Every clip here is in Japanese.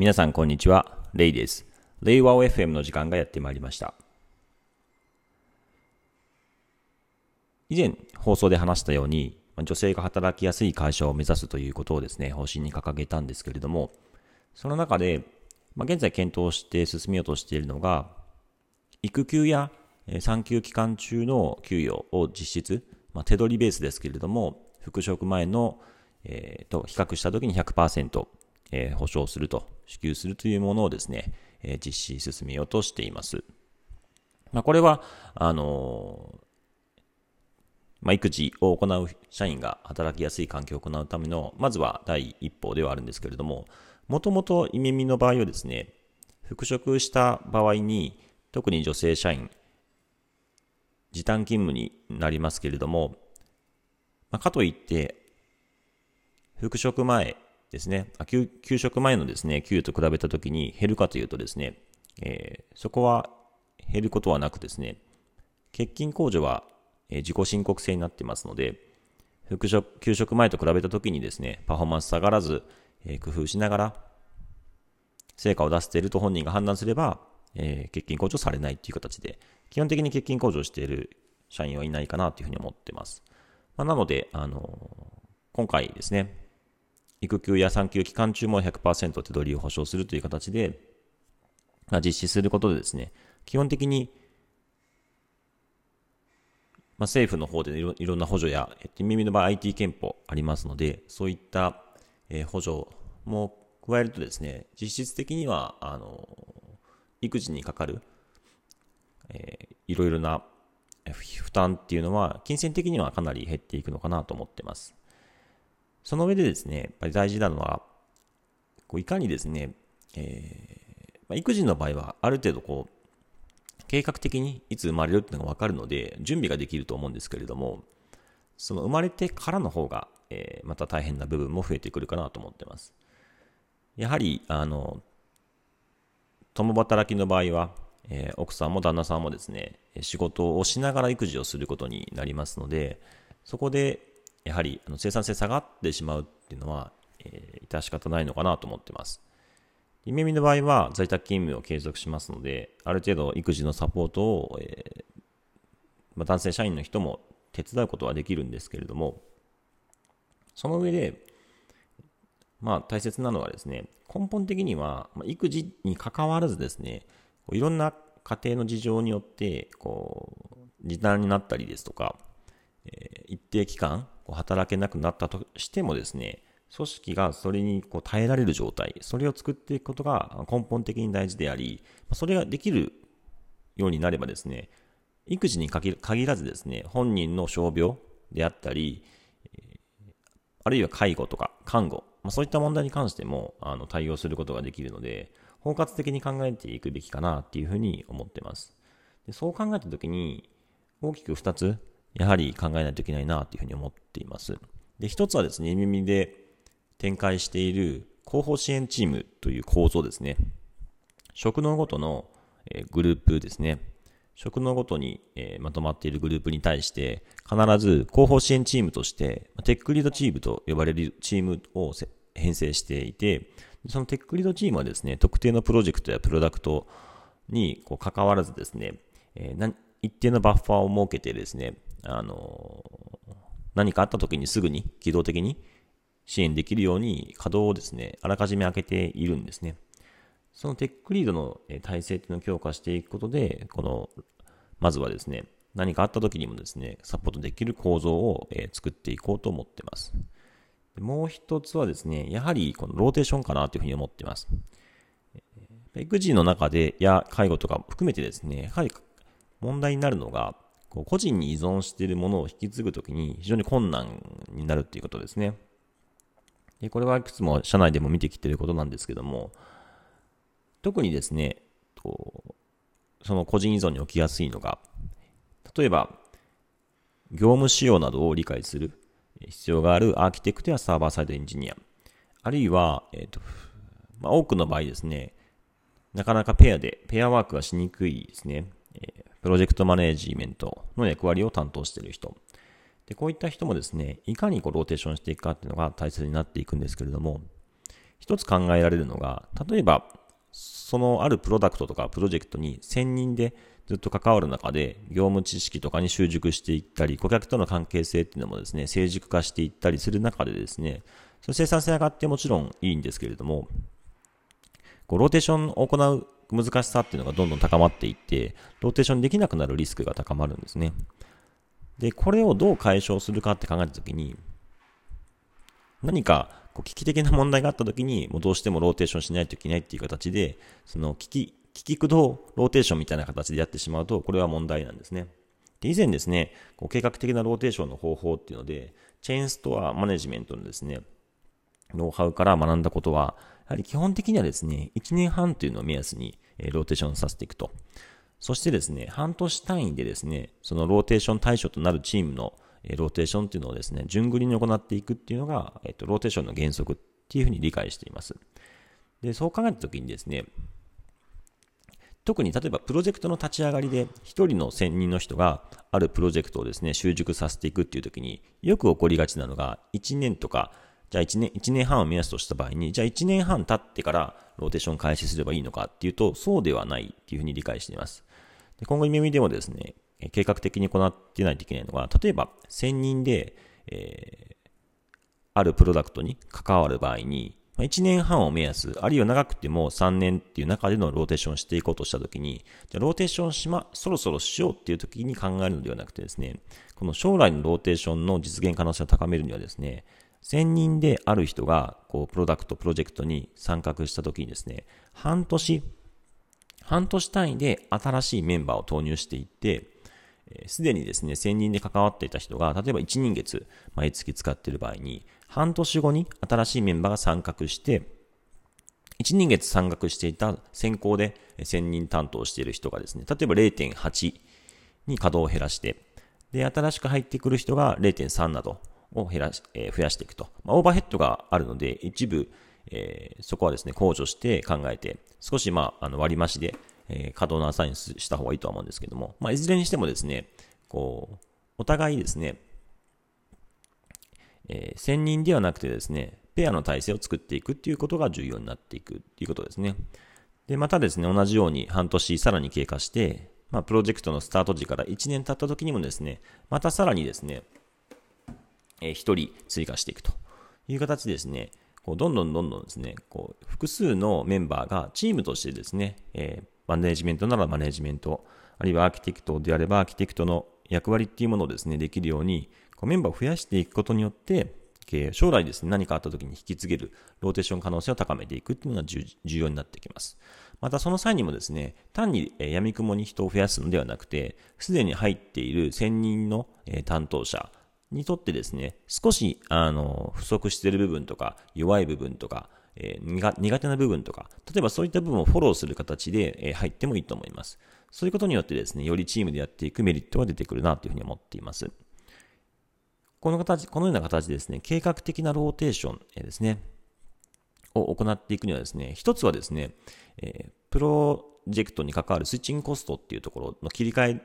皆さんこんにちは、レイです。レイワオ FM の時間がやってまいりました。以前放送で話したように、女性が働きやすい会社を目指すということをですね、方針に掲げたんですけれども、その中で、まあ、現在検討して進めようとしているのが、育休や産休期間中の給与を実質、まあ、手取りベースですけれども、復職前の、えー、と比較したときに100%、えー、保証すると、支給するというものをですね、えー、実施進めようとしています。まあ、これは、あのー、まあ、育児を行う社員が働きやすい環境を行うための、まずは第一歩ではあるんですけれども、もともとイメミの場合はですね、復職した場合に、特に女性社員、時短勤務になりますけれども、まあ、かといって、復職前ですね、給給食前のですね、給与と比べたときに減るかというとですね、えー、そこは減ることはなくですね、欠勤控除は、えー、自己申告制になってますので、復職、給食前と比べたときにですね、パフォーマンス下がらず、えー、工夫しながら、成果を出していると本人が判断すれば、えー、欠勤控除されないという形で、基本的に欠勤控除している社員はいないかなというふうに思ってます。まあ、なので、あの今回ですね、育休や産休期間中も100%手取りを保証するという形で、まあ、実施することでですね、基本的に、まあ、政府の方でいろんな補助や、えっと、耳の場合 IT 憲法ありますので、そういった、えー、補助も加えるとですね、実質的には、あの、育児にかかる、えー、いろいろな負担っていうのは、金銭的にはかなり減っていくのかなと思ってます。その上でですね、やっぱり大事なのは、こういかにですね、えー、まあ、育児の場合はある程度こう、計画的にいつ生まれるっていうのがわかるので、準備ができると思うんですけれども、その生まれてからの方が、えー、また大変な部分も増えてくるかなと思ってます。やはり、あの、共働きの場合は、えー、奥さんも旦那さんもですね、仕事をしながら育児をすることになりますので、そこで、やはりあの生産性下がってしまうっていうのは、えー、致し方ないのかなと思ってます。夢見の場合は在宅勤務を継続しますので、ある程度育児のサポートを、えー、まあ、男性社員の人も手伝うことはできるんですけれども、その上で、まあ大切なのはですね、根本的には、まあ、育児に関わらずですね、いろんな家庭の事情によって、こう、時短になったりですとか、えー、一定期間、働けなくなったとしてもですね、組織がそれにこう耐えられる状態、それを作っていくことが根本的に大事であり、それができるようになればですね、育児に限らずですね、本人の傷病であったり、あるいは介護とか看護、ま、そういった問題に関してもあの対応することができるので、包括的に考えていくべきかなっていうふうに思ってます。でそう考えたときに、大きく2つやはり考えないといけないなというふうに思っています。で、一つはですね、耳で展開している広報支援チームという構造ですね。職能ごとのグループですね。職能ごとにまとまっているグループに対して、必ず広報支援チームとして、テックリードチームと呼ばれるチームを編成していて、そのテックリードチームはですね、特定のプロジェクトやプロダクトにこう関わらずですね、え、一定のバッファーを設けてですね、あの、何かあった時にすぐに機動的に支援できるように稼働をですね、あらかじめ開けているんですね。そのテックリードの体制っていうのを強化していくことで、この、まずはですね、何かあった時にもですね、サポートできる構造を作っていこうと思ってます。もう一つはですね、やはりこのローテーションかなというふうに思っています。育児の中で、や介護とか含めてですね、やはり問題になるのが、こう個人に依存しているものを引き継ぐときに非常に困難になるっていうことですね。で、これはいくつも社内でも見てきていることなんですけども、特にですね、とその個人依存に起きやすいのが、例えば、業務仕様などを理解する必要があるアーキテクトやサーバーサイドエンジニア、あるいは、えっ、ー、と、まあ、多くの場合ですね、なかなかペアで、ペアワークがしにくいですね。えプロジェクトマネージメントの役割を担当している人。で、こういった人もですね、いかにこうローテーションしていくかっていうのが大切になっていくんですけれども、一つ考えられるのが、例えば、そのあるプロダクトとかプロジェクトに専任でずっと関わる中で、業務知識とかに習熟していったり、顧客との関係性っていうのもですね、成熟化していったりする中でですね、その生産性上がってもちろんいいんですけれども、こうローテーションを行う難しさっていうのがどんどん高まっていって、ローテーションできなくなるリスクが高まるんですね。で、これをどう解消するかって考えたときに、何かこう危機的な問題があったときに、もうどうしてもローテーションしないといけないっていう形で、その危機、危機駆動ローテーションみたいな形でやってしまうと、これは問題なんですね。で以前ですね、こう計画的なローテーションの方法っていうので、チェーンストアマネジメントのですね、ノウハウから学んだことは、やはり基本的にはですね、1年半というのを目安に、えローテーションさせていくと。そしてですね、半年単位でですね、そのローテーション対象となるチームのローテーションっていうのをですね、順繰りに行っていくっていうのが、えっと、ローテーションの原則っていうふうに理解しています。で、そう考えたときにですね、特に例えばプロジェクトの立ち上がりで一人の専任の人があるプロジェクトをですね、習熟させていくっていう時によく起こりがちなのが1年とか、じゃあ1年、1年半を目安とした場合に、じゃあ1年半経ってからローテーション開始すればいいのかっていうと、そうではないっていうふうに理解しています。で今後耳でもですね、計画的に行ってないといけないのが、例えば専任で、えー、あるプロダクトに関わる場合に、1年半を目安、あるいは長くても3年っていう中でのローテーションをしていこうとしたときに、じゃローテーションしま、そろそろしようっていう時に考えるのではなくてですね、この将来のローテーションの実現可能性を高めるにはですね、専任である人が、こう、プロダクト、プロジェクトに参画した時にですね、半年、半年単位で新しいメンバーを投入していって、すでにですね、専任で関わっていた人が、例えば1人月、毎月使っている場合に、半年後に新しいメンバーが参画して、1人月参画していた先行で専任担当している人がですね、例えば0.8に稼働を減らして、で、新しく入ってくる人が0.3などを減らし、えー、増やしていくと。まあ、オーバーヘッドがあるので、一部、えー、そこはですね、控除して考えて、少しまあ、あの割増しで、えー、稼働のアサインした方がいいとは思うんですけども、まあ、いずれにしてもですね、こう、お互いですね、えー、専任ではなくてですね、ペアの体制を作っていくっていうことが重要になっていくっていうことですね。で、またですね、同じように半年さらに経過して、まあ、プロジェクトのスタート時から1年経った時にもですね、またさらにですね、えー、1人追加していくという形でですね、こうどんどんどんどんですね、こう複数のメンバーがチームとしてですね、えー、マネジメントならマネジメント、あるいはアーキテクトであればアーキテクトの役割っていうものをですね、できるように、こうメンバーを増やしていくことによって、将来ですね、何かあった時に引き継げるローテーション可能性を高めていくっていうのが重要になってきます。またその際にもですね、単に闇雲に人を増やすのではなくて、すでに入っている専任の担当者にとってですね、少しあの不足している部分とか、弱い部分とか、えー、苦手な部分とか、例えばそういった部分をフォローする形で、えー、入ってもいいと思います。そういうことによってですね、よりチームでやっていくメリットが出てくるなというふうに思っています。この形、このような形でですね、計画的なローテーション、えー、ですね、を行っていくにはですね、一つはですね、えー、プロジェクトに関わるスイッチングコストっていうところの切り替え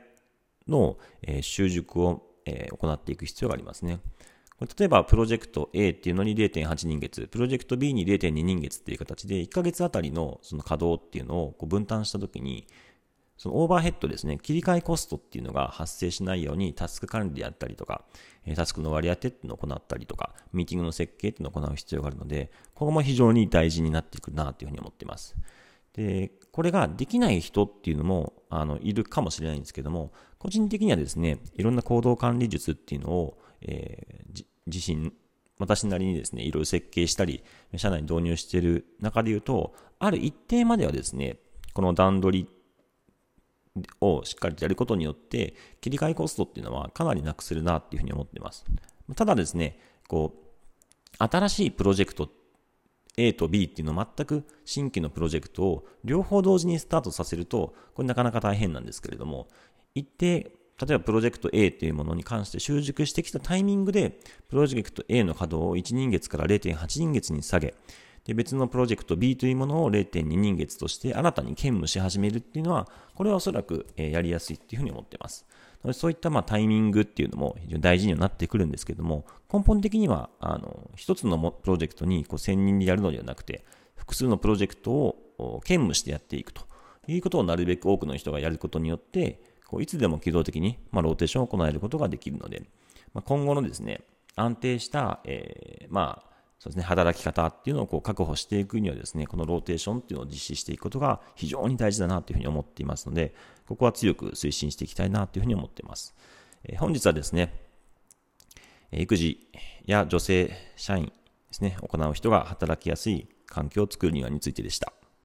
の、えー、習熟を、えー、行っていく必要がありますね。例えば、プロジェクト A っていうのに0.8人月、プロジェクト B に0.2人月っていう形で、1ヶ月あたりのその稼働っていうのをこう分担したときに、そのオーバーヘッドですね、切り替えコストっていうのが発生しないようにタスク管理であったりとか、タスクの割り当てっていうのを行ったりとか、ミーティングの設計っていうのを行う必要があるので、ここも非常に大事になってくるなというふうに思っています。で、これができない人っていうのも、あの、いるかもしれないんですけども、個人的にはですね、いろんな行動管理術っていうのを、えー、自身、私なりにですね、いろいろ設計したり、社内に導入している中で言うと、ある一定まではですね、この段取りをしっかりとやることによって、切り替えコストっていうのはかなりなくするなっていうふうに思ってます。ただですね、こう、新しいプロジェクトって A と B っていうのを全く新規のプロジェクトを両方同時にスタートさせると、これなかなか大変なんですけれども、一定例えばプロジェクト A というものに関して習熟してきたタイミングで、プロジェクト A の稼働を1人月から0.8人月に下げ、で別のプロジェクト B というものを0.2人月として新たに兼務し始めるっていうのは、これはおそらくやりやすいっていうふうに思っています。そういったまあタイミングっていうのも非常に大事にはなってくるんですけども、根本的には、あの、一つのプロジェクトにこう専任でやるのではなくて、複数のプロジェクトを兼務してやっていくと。いうことをなるべく多くの人がやることによって、こういつでも機動的に、まあ、ローテーションを行えることができるので、まあ、今後のですね、安定した、えー、まあ、そうですね、働き方っていうのをこう確保していくにはですね、このローテーションっていうのを実施していくことが非常に大事だなというふうに思っていますので、ここは強く推進していきたいなというふうに思っています。え、本日はですね、育児や女性社員ですね、行う人が働きやすい環境を作るにはについてでした。